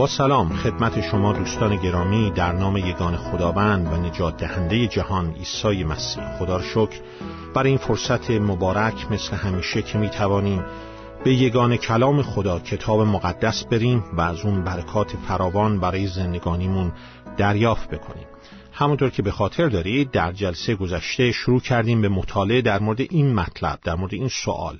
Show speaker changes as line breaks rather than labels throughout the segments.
با سلام خدمت شما دوستان گرامی در نام یگان خداوند و نجات دهنده جهان عیسی مسیح. خدا را شکر. برای این فرصت مبارک مثل همیشه که می توانیم به یگان کلام خدا کتاب مقدس بریم و از اون برکات فراوان برای زندگانیمون دریافت بکنیم. همونطور که به خاطر دارید در جلسه گذشته شروع کردیم به مطالعه در مورد این مطلب در مورد این سوال.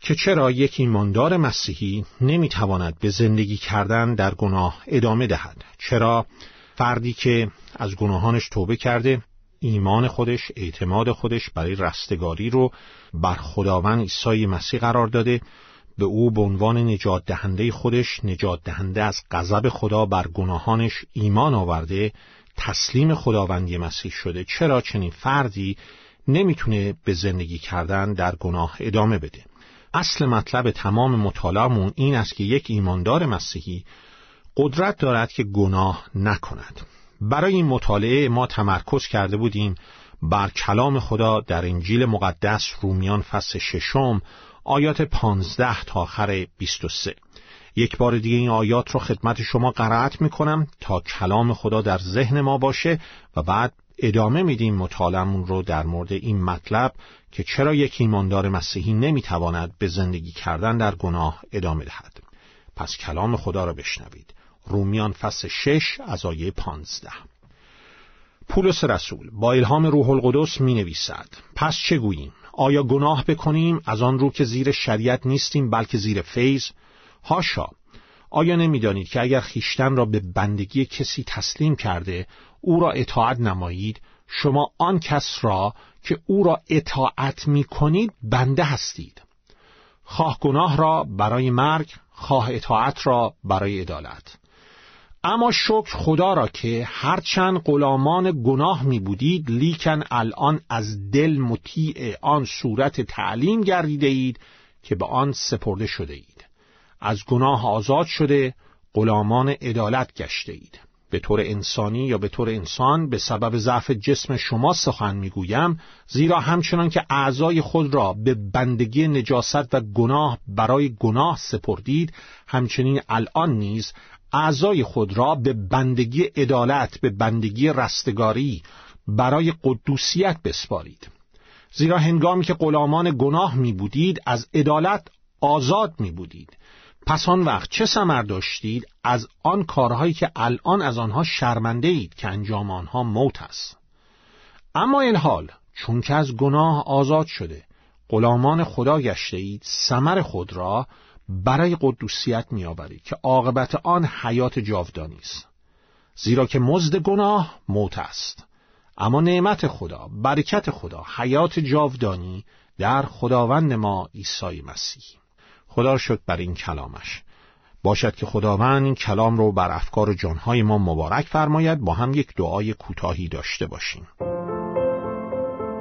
که چرا یک ایماندار مسیحی نمی‌تواند به زندگی کردن در گناه ادامه دهد؟ چرا فردی که از گناهانش توبه کرده ایمان خودش اعتماد خودش برای رستگاری رو بر خداوند عیسی مسیح قرار داده به او به عنوان نجات دهنده خودش نجات دهنده از غضب خدا بر گناهانش ایمان آورده تسلیم خداوندی مسیح شده. چرا چنین فردی نمی‌تونه به زندگی کردن در گناه ادامه بده؟ اصل مطلب تمام مطالعمون این است که یک ایماندار مسیحی قدرت دارد که گناه نکند. برای این مطالعه ما تمرکز کرده بودیم بر کلام خدا در انجیل مقدس رومیان فصل ششم آیات پانزده تا آخر 23 یک بار دیگه این آیات رو خدمت شما قرائت می‌کنم تا کلام خدا در ذهن ما باشه و بعد ادامه میدیم مطالعمون رو در مورد این مطلب که چرا یک ایماندار مسیحی نمی‌تواند به زندگی کردن در گناه ادامه دهد. پس کلام خدا را بشنوید. رومیان فصل شش از آیه پانزده. پولس رسول با الهام روح القدس می نویسد پس چه گوییم؟ آیا گناه بکنیم؟ از آن رو که زیر شریعت نیستیم بلکه زیر فیض؟ هاشا آیا نمی‌دانید که اگر خیشتن را به بندگی کسی تسلیم کرده او را اطاعت نمایید؟ شما آن کس را که او را اطاعت می کنید بنده هستید. خواه گناه را برای مرگ خواه اطاعت را برای عدالت. اما شکر خدا را که هرچند غلامان گناه می بودید لیکن الان از دل مطیع آن صورت تعلیم گردیده اید که به آن سپرده شده اید از گناه آزاد شده غلامان عدالت گشته اید. به طور انسانی یا به طور انسان به سبب ضعف جسم شما سخن می‌گویم زیرا همچنان که اعضای خود را به بندگی نجاست و گناه برای گناه سپردید همچنین الان نیز اعضای خود را به بندگی عدالت به بندگی رستگاری برای قدوسیت بسپارید. زیرا هنگامی که غلامان گناه می بودید از عدالت آزاد می بودید پس آن وقت چه سمر داشتید از آن کارهایی که الان از آنها شرمنده اید که انجام آنها موت است؟ اما این حال چون که از گناه آزاد شده غلامان خدا گشته اید سمر خود را برای قدوسیت میآورید که عاقبت آن حیات جاودانی است. زیرا که مزد گناه موت است. اما نعمت خدا برکت خدا حیات جاودانی در خداوند ما عیسی مسیح. خدا شد بر این کلامش. باشد که خداوند این کلام رو بر افکار جانهای ما مبارک فرماید با هم یک دعای کوتاهی داشته باشیم.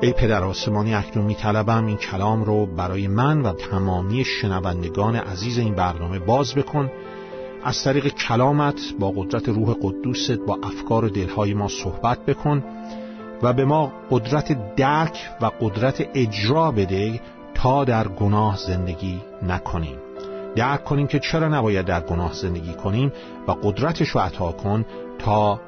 ای پدر آسمانی اکنون میطلبم این کلام رو برای من و تمامی شنوندگان عزیز این برنامه باز بکن. از طریق کلامت با قدرت روح قدوست با افکار و دلهای ما صحبت بکن و به ما قدرت درک و قدرت اجرا بده تا در گناه زندگی نکنیم. درک کنیم که چرا نباید در گناه زندگی کنیم و قدرتش رو عطا کن تا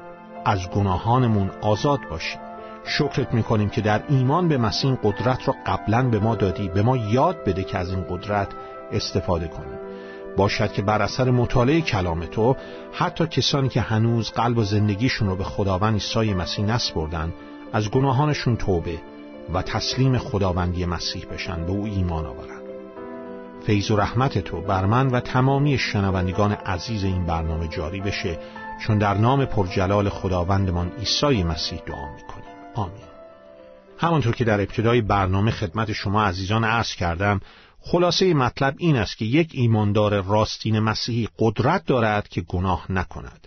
از گناهانمون آزاد باشیم. شکرت می‌کنیم که در ایمان به مسیح قدرت را قبلا به ما دادی به ما یاد بده که از این قدرت استفاده کنیم. باشد که بر اثر مطالعه کلام تو حتی کسانی که هنوز قلب و زندگیشون رو به خداوند عیسی مسیح نسپردن از گناهانشون توبه و تسلیم خداوندی مسیح بشن به او ایمان آورن. فیض و رحمت تو بر من و تمامی شنوندگان عزیز این برنامه جاری بشه چون در نام پرجلال خداوندمان عیسی مسیح دعا می‌کنیم. آمین. همانطور که در ابتدای برنامه خدمت شما عزیزان عرض کردم خلاصه مطلب این است که یک ایماندار راستین مسیحی قدرت دارد که گناه نکند.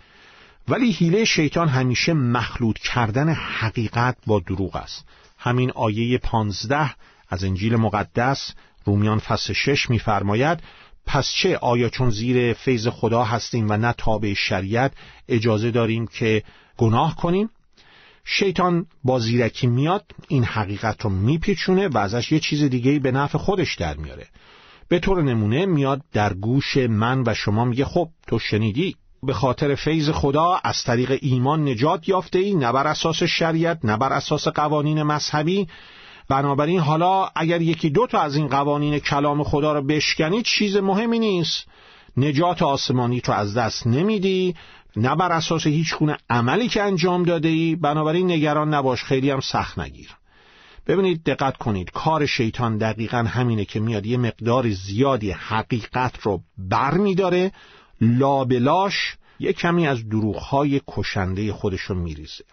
ولی حیله شیطان همیشه مخلوط کردن حقیقت با دروغ است. همین آیه پانزده از انجیل مقدس رومیان فصل شش میفرماید پس چه آیا چون زیر فیض خدا هستیم و نه تابع شریعت اجازه داریم که گناه کنیم؟ شیطان با زیرکی میاد این حقیقت رو میپیچونه و ازش یه چیز دیگه به نفع خودش در میاره. به طور نمونه میاد در گوش من و شما میگه خب تو شنیدی؟ به خاطر فیض خدا از طریق ایمان نجات یافته ای نه بر اساس شریعت نه بر اساس قوانین مذهبی. بنابراین حالا اگر یکی دو تا از این قوانین کلام خدا رو بشکنی چیز مهمی نیست. نجات آسمانی تو از دست نمیدی نه بر اساس هیچ گونه عملی که انجام داده ای. بنابراین نگران نباش خیلی هم سخت نگیر. ببینید دقت کنید کار شیطان دقیقا همینه که میاد یه مقدار زیادی حقیقت رو بر میداره لابلاش یه کمی از دروغهای کشنده خودش رو میریزه.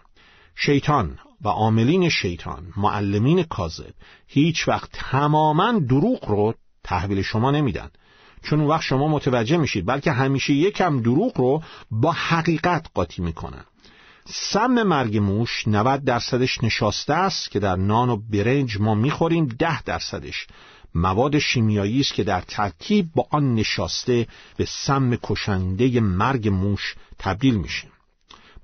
شیطان و عاملین شیطان معلمین کاذب هیچ وقت تماما دروغ رو تحویل شما نمیدن. چون وقت شما متوجه میشید بلکه همیشه یکم دروغ رو با حقیقت قاطی می‌کنن. سم مرگ موش 90 درصدش نشاسته است که در نان و برنج ما می‌خوریم 10 درصدش. مواد شیمیایی است که در ترکیب با آن نشاسته به سم کشنده مرگ موش تبدیل میشه.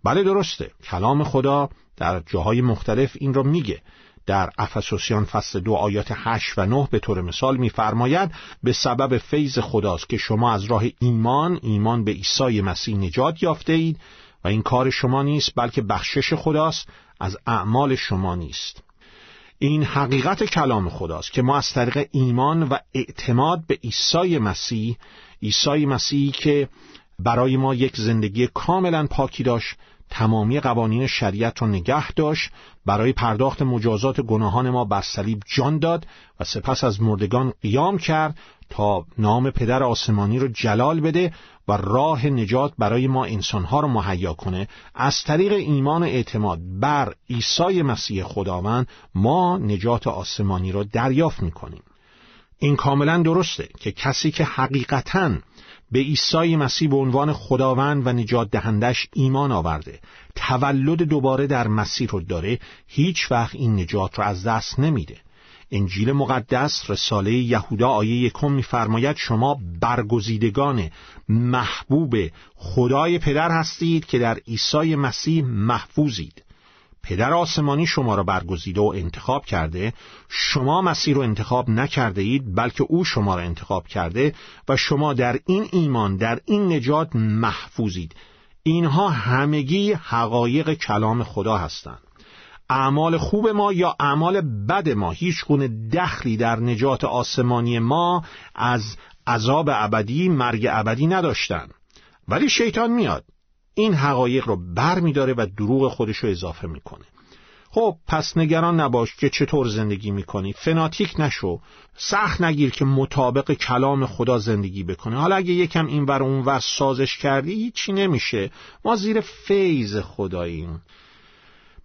بله درسته. کلام خدا در جاهای مختلف این را میگه. در افسوسیان فصل دو آیات هشت و نه به طور مثال میفرماید به سبب فیض خداست که شما از راه ایمان ایمان به عیسی مسیح نجات یافته اید و این کار شما نیست بلکه بخشش خداست از اعمال شما نیست. این حقیقت کلام خداست که ما از طریق ایمان و اعتماد به عیسی مسیح عیسی مسیحی که برای ما یک زندگی کاملا پاکی داشت تمامی قوانین شریعت را نگه داشت برای پرداخت مجازات گناهان ما بر صلیب جان داد و سپس از مردگان قیام کرد تا نام پدر آسمانی رو جلال بده و راه نجات برای ما انسانها رو مهیا کنه. از طریق ایمان اعتماد بر عیسی مسیح خداوند ما نجات آسمانی را دریافت می‌کنیم. این کاملا درسته که کسی که حقیقتاً به عیسی مسیح به عنوان خداوند و نجات دهندش ایمان آورده. تولد دوباره در مسیر رو داره. هیچ وقت این نجات رو از دست نمیده. انجیل مقدس رساله یهودا آیه یکم میفرماید شما برگزیدگان محبوب خدای پدر هستید که در عیسی مسیح محفوظید. پدر آسمانی شما را برگزیده و انتخاب کرده شما مسیر رو انتخاب نکرده اید بلکه او شما را انتخاب کرده و شما در این ایمان در این نجات محفوظید. اینها همگی حقایق کلام خدا هستند. اعمال خوب ما یا اعمال بد ما هیچ گونه دخلی در نجات آسمانی ما از عذاب ابدی مرگ ابدی نداشتن ولی شیطان میاد. این حقایق رو بر میداره و دروغ خودش رو اضافه می‌کنه. خب پس نگران نباش که چطور زندگی می‌کنی. فناتیک نشو. سخت نگیر که مطابق کلام خدا زندگی بکنه حالا اگه یکم این ور اون ور سازش کردی هیچی نمیشه. ما زیر فیض خداییم.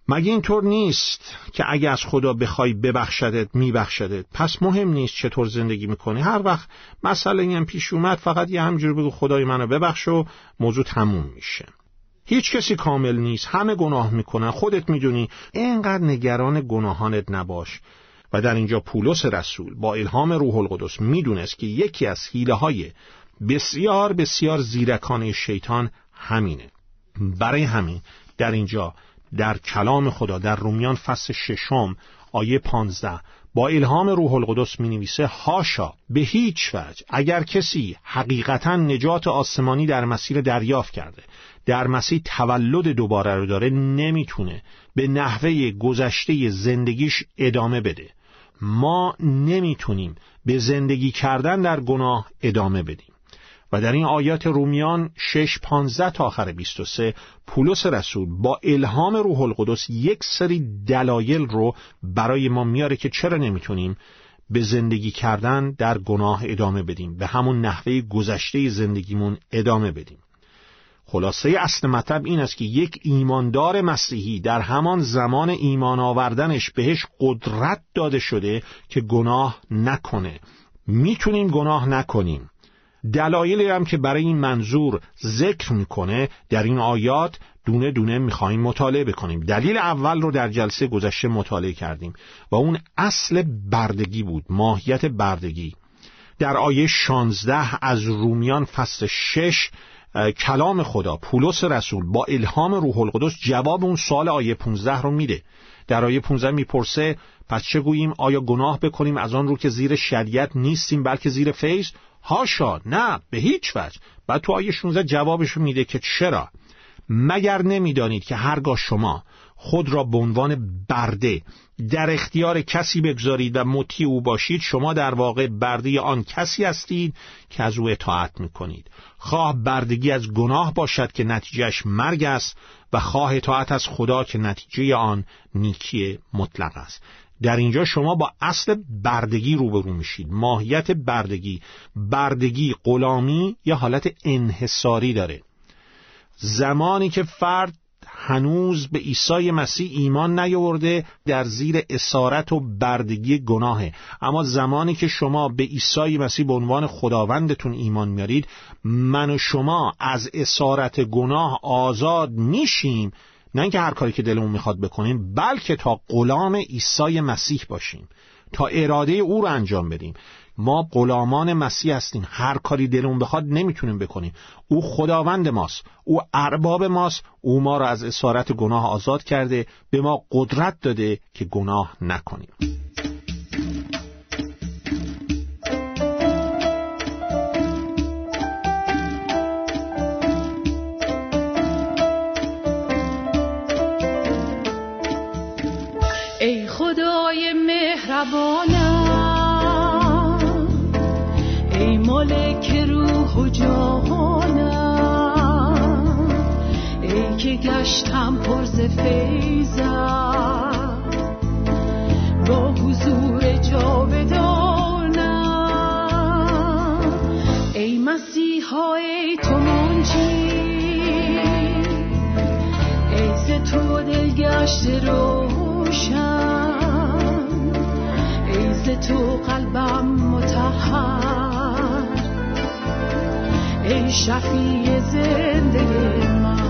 مگه اینطور نیست که اگه از خدا بخوای ببخشدت میبخشدت؟ پس مهم نیست چطور زندگی می‌کنی. هر وقت مسئله این پیش اومد فقط یه همجور بگو خدای منو ببخش و موضوع تموم میشه. هیچ کسی کامل نیست. همه گناه می‌کنن. خودت می‌دونی اینقدر نگران گناهانت نباش. و در اینجا پولس رسول با الهام روح القدس می‌دونست که یکی از حیله های بسیار بسیار زیرکانه شیطان همینه. برای همین در اینجا در کلام خدا در رومیان فصل ششم آیه پانزده با الهام روح القدس می نویسه هاشا به هیچ وجه اگر کسی حقیقتا نجات آسمانی در مسیر دریافت کرده در مسیح تولد دوباره رو داره نمی‌تونه به نحوه گذشته زندگیش ادامه بده. ما نمی‌تونیم به زندگی کردن در گناه ادامه بدیم. و در این آیات رومیان 6 15 تا آخر 23 پولس رسول با الهام روح القدس یک سری دلایل رو برای ما میاره که چرا نمی‌تونیم به زندگی کردن در گناه ادامه بدیم به همون نحوه گذشته زندگیمون ادامه بدیم. خلاصه اصل مطلب این است که یک ایماندار مسیحی در همان زمان ایمان آوردنش بهش قدرت داده شده که گناه نکنه. می‌تونیم گناه نکنیم. دلایلی هم که برای این منظور ذکر می‌کنه در این آیات دونه دونه می‌خواهیم مطالعه بکنیم. دلیل اول رو در جلسه گذشته مطالعه کردیم و اون اصل بردگی بود ماهیت بردگی. در آیه 16 از رومیان فصل 6 کلام خدا پولس رسول با الهام روح القدس جواب اون سال آیه 15 رو میده. در آیه 15 می‌پرسه پس چه گوییم؟ آیا گناه بکنیم از آن رو که زیر شریعت نیستیم بلکه زیر فیض؟ هاشا نه به هیچ وجه. بعد تو آیه 16 جوابش میده که چرا؟ مگر نمی‌دانید که هرگاه شما خود را به عنوان برده در اختیار کسی بگذارید و مطیع او باشید شما در واقع برده آن کسی هستید که از او اطاعت می‌کنید. خواه بردگی از گناه باشد که نتیجهش مرگ است و خواه اطاعت از خدا که نتیجه آن نیکی مطلق است. در اینجا شما با اصل بردگی روبرو میشید. ماهیت بردگی بردگی غلامی یا حالت انحصاری داره. زمانی که فرد هنوز به عیسی مسیح ایمان نیاورده در زیر اسارت و بردگی گناهه. اما زمانی که شما به عیسی مسیح به عنوان خداوندتون ایمان میارید من و شما از اسارت گناه آزاد میشیم. نه اینکه هر کاری که دلمون می‌خواد بکنیم بلکه تا غلام عیسی مسیح باشیم. تا اراده او رو انجام بدیم. ما غلامان مسیح هستیم. هر کاری دلمون بخواد نمی‌تونیم بکنیم. او خداوند ماست. او ارباب ماست. او ما را از اسارت گناه آزاد کرده. به ما قدرت داده که گناه نکنیم.
مهربانم مالک روح و جهانم. ای که گشتم پرز فیزم با حضور جاودانم. ای مسیحا ای تو منجی. ای ز تو دل گشت روشن. قلبم متحر. ای شفیع زنده من.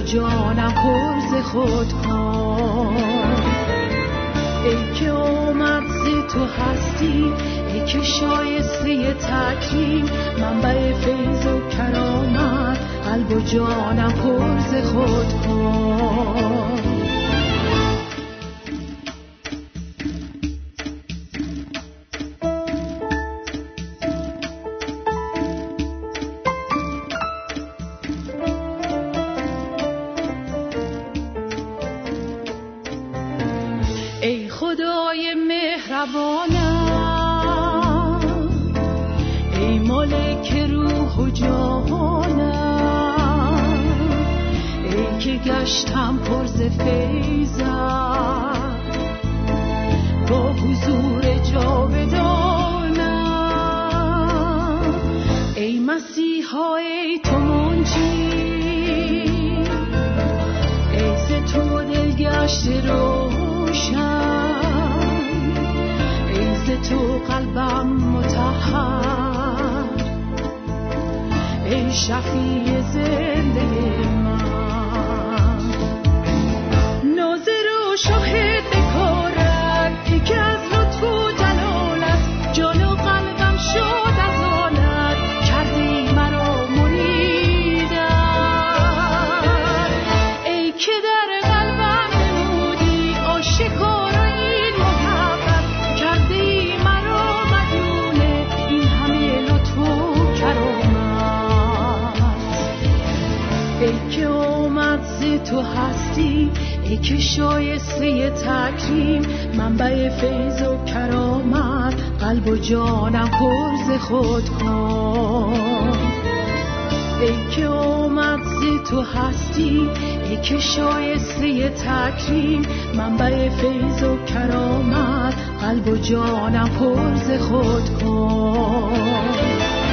جانم پرز خود کن. ای که ز تو هستی ای که شایسته تکریم منبع فیض و کرامت قلب و جانم پرز خود کن. گشتم پرز فیزم با حضور جاودانم. ای مسیحا ای تو منجی ای ز تو دل گشت روشن. ای ز تو قلبم متحر ای شفیع زنده که شایسته تکریم. منبع فیض و کرامت. قلب و جانم پرز خود کن. ای که آمد زی تو هستی. ای که شایسته تکریم. منبع فیض و کرامت. قلب و جانم پرز خود کن.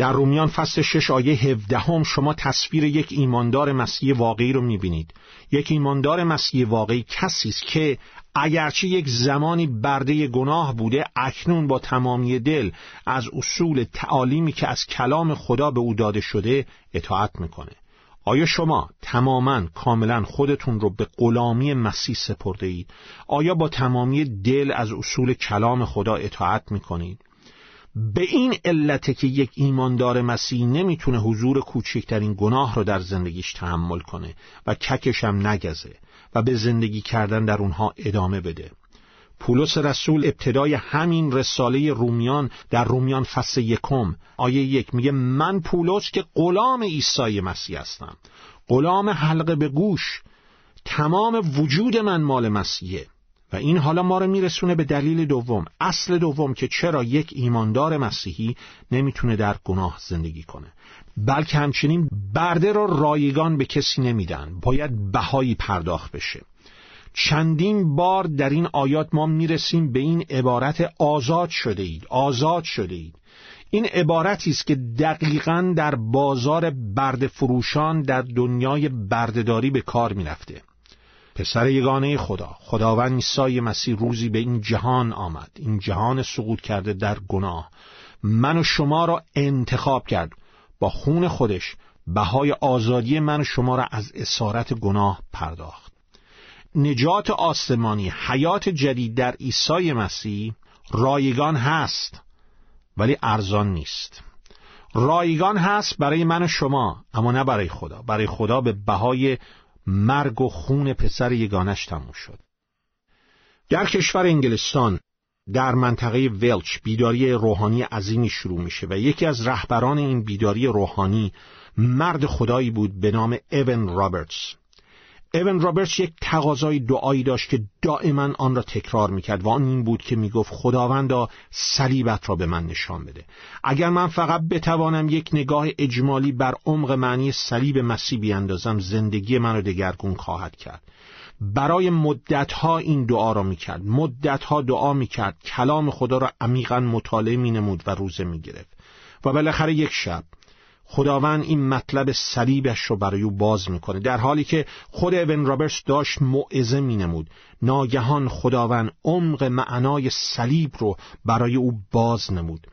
در رومیان فصل شش آیه هفدهم شما تصویر یک ایماندار مسیح واقعی رو می‌بینید یک ایماندار مسیح واقعی کسی است که اگرچه یک زمانی برده گناه بوده اکنون با تمامی دل از اصول تعالیمی که از کلام خدا به او داده شده اطاعت می‌کنه آیا شما تماما کاملا خودتون رو به غلامی مسیح سپرده اید؟ آیا با تمامی دل از اصول کلام خدا اطاعت می‌کنید؟ به این علت که یک ایماندار مسیح نمی‌تونه حضور کوچکترین گناه رو در زندگیش تحمل کنه و ککش هم نگزه و به زندگی کردن در اونها ادامه بده. پولس رسول ابتدای همین رساله رومیان در رومیان فصل یکم آیه یک میگه من پولس که غلام عیسی مسیح هستم. غلام حلقه به گوش. تمام وجود من مال مسیحه. و این حالا ما رو میرسونه به دلیل دوم. اصل دوم که چرا یک ایماندار مسیحی نمی‌تونه در گناه زندگی کنه. بلکه همچنین برده را رایگان به کسی نمیدن. باید بهایی پرداخت بشه. چندین بار در این آیات ما می‌رسیم به این عبارت آزاد شده اید. آزاد شده اید. این عبارتی است که دقیقا در بازار برد فروشان در دنیای بردهداری به کار می‌رفته. پسر یگانه خدا. خداوند عیسی مسیح روزی به این جهان آمد. این جهان سقوط کرده در گناه. من و شما را انتخاب کرد. با خون خودش بهای آزادی من و شما را از اسارت گناه پرداخت. نجات آسمانی حیات جدید در عیسی مسیح رایگان هست ولی ارزان نیست. رایگان هست برای من و شما اما نه برای خدا. برای خدا به بهای مرگ و خون پسر یگانش تموم شد. در کشور انگلستان در منطقه ولچ بیداری روحانی عظیمی شروع میشه و یکی از رهبران این بیداری روحانی مرد خدایی بود به نام ایون رابرتس. ایون رابرتس یک تقاضای دعایی داشت که دائما آن را تکرار می‌کرد و آن این بود که می‌گفت خداوندا صلیبت را به من نشان بده. اگر من فقط بتوانم یک نگاه اجمالی بر عمق معنی صلیب مسیح بیاندازم زندگی من را دگرگون خواهد کرد. برای مدتها این دعا را می‌کرد. مدتها دعا می‌کرد. کلام خدا را عمیقا مطالعه مینمود و روزه می‌گرفت. و بالاخره یک شب خداوند این مطلب صلیبش رو برای او باز می‌کنه در حالی که خود اون رابرتس داشت موعظه مینمود. ناگهان خداوند عمق معنای صلیب رو برای او باز نمود.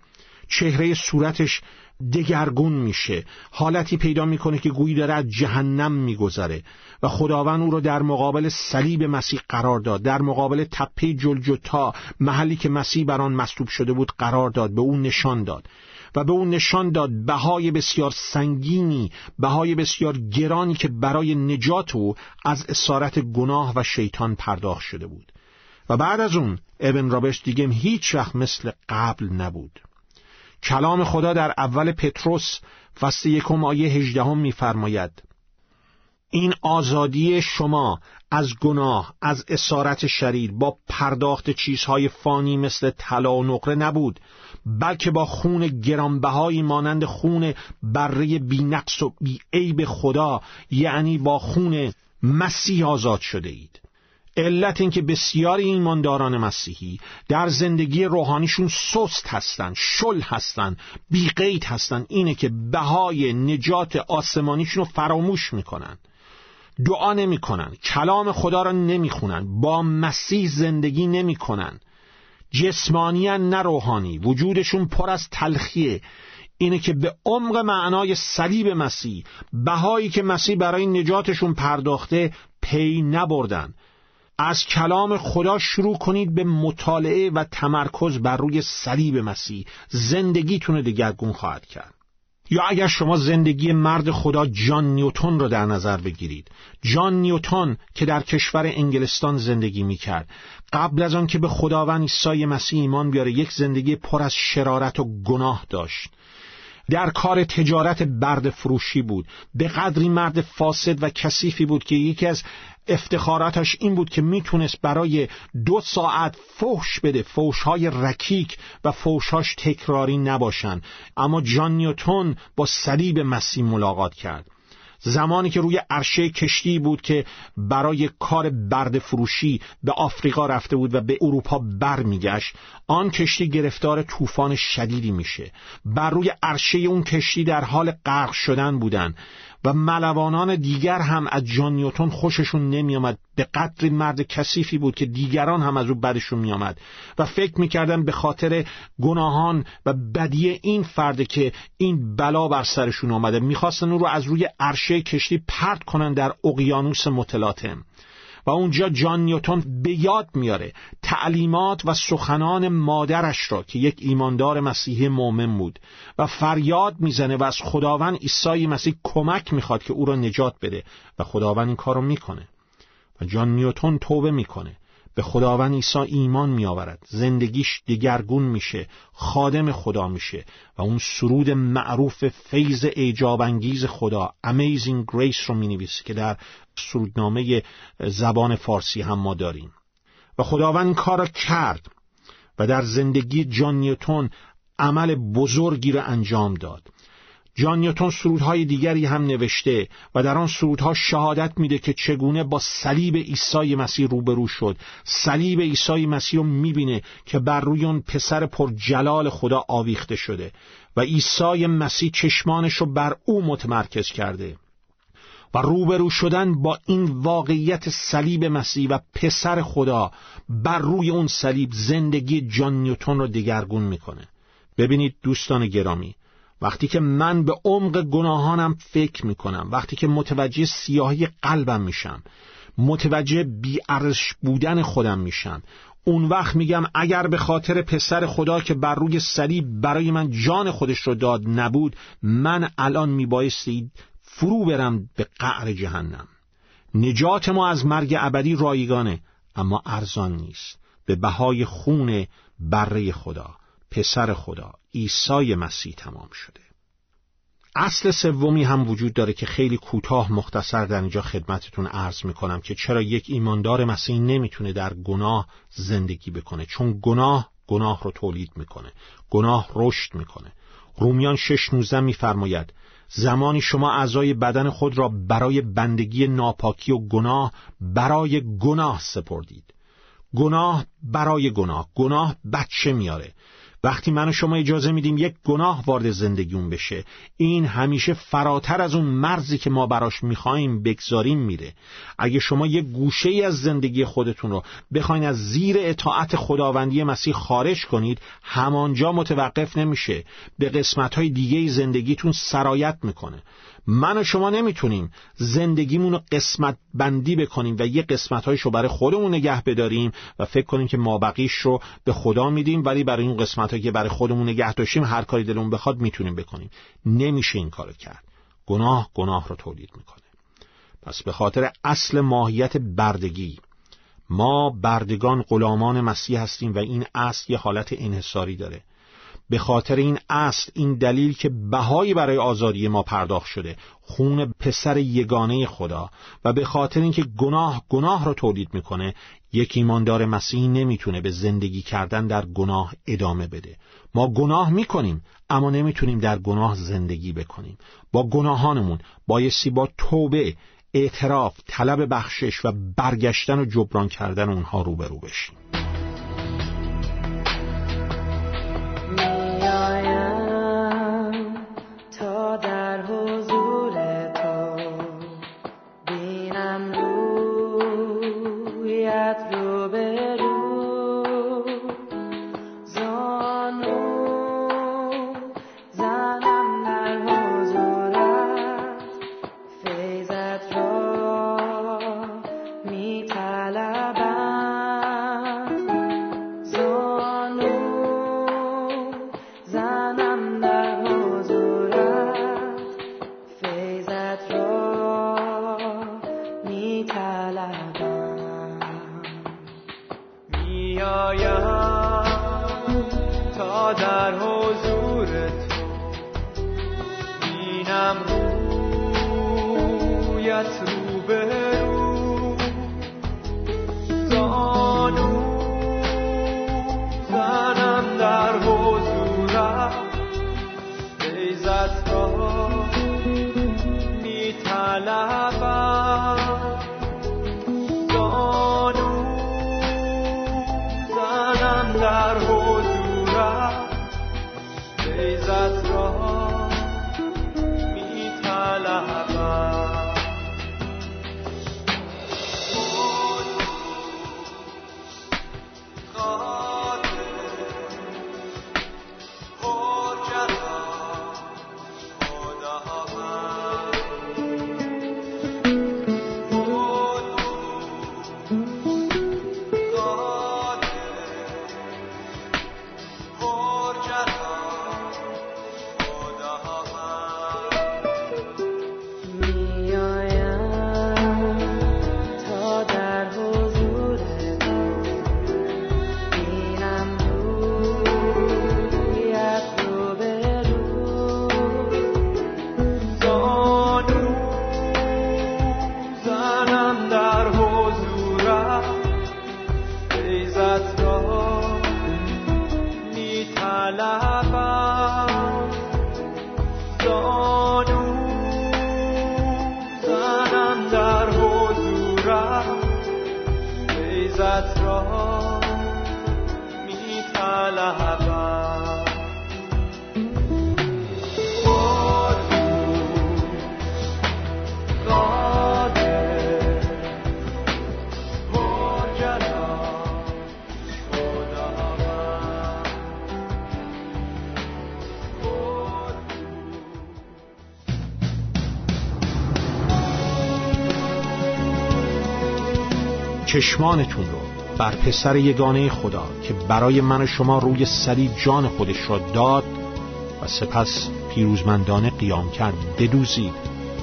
چهره صورتش دگرگون میشه. حالتی پیدا می‌کنه که گویی داره از جهنم میگذره و خداوند او رو در مقابل صلیب مسیح قرار داد. در مقابل تپه جلجتا محلی که مسیح بر آن مصلوب شده بود قرار داد به او نشان داد. و به او نشان داد بهای بسیار سنگینی بهای بسیار گرانی که برای نجات او از اسارت گناه و شیطان پرداخت شده بود. و بعد از اون ابن رابش دیگه هیچ وقت مثل قبل نبود. کلام خدا در اول پتروس فصل یکم آیه هجدهم میفرماید این آزادی شما از گناه از اسارت شریر با پرداخت چیزهای فانی مثل طلا و نقره نبود. بلکه با خون گرانبهایی مانند خون بره بینقص و بیعیب خدا یعنی با خون مسیح آزاد شده اید. علت اینکه بسیاری ایمانداران مسیحی در زندگی روحانیشون سست هستن شل هستن بیقید هستن اینه که بهای نجات آسمانیشون رو فراموش می‌کنن. دعا نمی‌کنن کلام خدا را نمی‌خونن با مسیح زندگی نمی‌کنن. جسمانی نه روحانی وجودشون پر از تلخیه. اینه که به عمق معنای صلیب مسیح بهایی که مسیح برای نجاتشون پرداخته پی نبردن. از کلام خدا شروع کنید به مطالعه و تمرکز بر روی صلیب مسیح. زندگیتون دگرگون خواهد کرد. یا اگر شما زندگی مرد خدا جان نیوتون را در نظر بگیرید. جان نیوتون که در کشور انگلستان زندگی می کرد قبل از آن که به خداوند عیسی مسیح ایمان بیاره یک زندگی پر از شرارت و گناه داشت. در کار تجارت برد فروشی بود. به قدری مرد فاسد و کثیفی بود که یکی از افتخاراتش این بود که می‌تونست برای دو ساعت فوش بده. فوشهای رکیک و فوشهاش تکراری نباشن اما جان نیوتون با صلیب مسیح ملاقات کرد. زمانی که روی عرشه کشتی بود که برای کار برد فروشی به آفریقا رفته بود و به اروپا برمیگشت آن کشتی گرفتار طوفان شدیدی میشه. بر روی عرشه اون کشتی در حال غرق شدن بودن. و ملوانان دیگر هم از جان نیوتون خوششون نمیآمد. به قدری مرد کثیفی بود که دیگران هم از او بدشون میآمد. و فکر می‌کردن به خاطر گناهان و بدی این فرده که این بلا بر سرشون آمده می‌خواستن او رو از روی عرشه کشتی پرت کنن در اقیانوس متلاطم. و اونجا جان نیوتون به یاد میاره تعلیمات و سخنان مادرش را که یک ایماندار مسیحی مؤمن بود و فریاد می‌زنه و از خداوند عیسی مسیح کمک می‌خواد که او را نجات بده و خداوند این کارو می‌کنه. و جان نیوتون توبه می‌کنه. به خداوند عیسی ایمان می آورد زندگیش دگرگون میشه خادم خدا میشه و اون سرود معروف فیض ایجاب انگیز خدا Amazing Grace رو می نویسه که در سرودنامه زبان فارسی هم ما داریم. و خداوند این کار کرد و در زندگی جان نیوتون عمل بزرگی را انجام داد. جان نیوتون سرودهای دیگری هم نوشته و در آن سرودها شهادت میده که چگونه با صلیب عیسی مسیح روبرو شد. صلیب عیسی مسیح رو می‌بینه که بر روی اون پسر پر جلال خدا آویخته شده و عیسی مسیح چشمانش رو بر او متمرکز کرده و روبرو شدن با این واقعیت صلیب مسیح و پسر خدا بر روی اون صلیب زندگی جان نیوتون رو دگرگون می‌کنه. ببینید دوستان گرامی وقتی که من به عمق گناهانم فکر می‌کنم وقتی که متوجه سیاهی قلبم میشم متوجه بیارزش بودن خودم میشم اون وقت میگم اگر به خاطر پسر خدا که بر روی صلیب برای من جان خودش رو داد نبود من الان میبایستی فرو برم به قعر جهنم. نجات ما از مرگ ابدی رایگانه اما ارزان نیست. به بهای خون بره خدا. پسر خدا عیسی مسیح تمام شده. اصل سومی هم وجود داره که خیلی کوتاه مختصر در اینجا خدمتتون عرض می‌کنم که چرا یک ایماندار مسیح نمی‌تونه در گناه زندگی بکنه. چون گناه گناه رو تولید می‌کنه گناه رشد می‌کنه. رومیان شش نوزده میفرماید زمانی شما اعضای بدن خود را برای بندگی ناپاکی و گناه برای گناه سپردید. گناه برای گناه گناه بچه میاره وقتی من و شما اجازه میدیم یک گناه وارد زندگیون بشه این همیشه فراتر از اون مرزی که ما براش می‌خوایم بگذاریم میره. اگه شما یک گوشه ای از زندگی خودتون رو بخواین از زیر اطاعت خداوندی مسیح خارج کنید همانجا متوقف نمیشه. به قسمت های دیگه زندگیتون سرایت می‌کنه. من و شما نمی‌تونیم زندگیمون رو قسمت بندی بکنیم و یه قسمت رو برای خودمون نگه بداریم و فکر کنیم که مابقیش رو به خدا میدیم ولی برای این قسمت که برای خودمون نگه داشتیم هر کاری دلمون بخواد می‌تونیم بکنیم. نمیشه این کارو کرد. گناه گناه رو تولید می‌کنه. پس به خاطر اصل ماهیت بردگی ما بردگان غلامان مسیح هستیم و این اصل یه حالت انحصاری داره. به خاطر این اصل این دلیل که بهایی برای آزادی ما پرداخت شده خون پسر یگانه خدا. و به خاطر اینکه گناه گناه را تولید می‌کنه یک ایماندار مسیحی نمی‌تونه به زندگی کردن در گناه ادامه بده. ما گناه می‌کنیم اما نمی‌تونیم در گناه زندگی بکنیم. با گناهانمون بایستی با توبه اعتراف طلب بخشش و برگشتن و جبران کردن اونها روبرو بشیم. got through. چشمانتون رو بر پسر یگانه خدا که برای من و شما روی صلیب جان خودش را داد و سپس پیروزمندانه قیام کرد بدوزید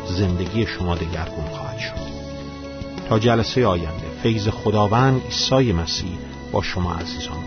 زندگی شما دگرگون خواهد شد. تا جلسه آینده فیض خداوند عیسی مسیح با شما عزیزان.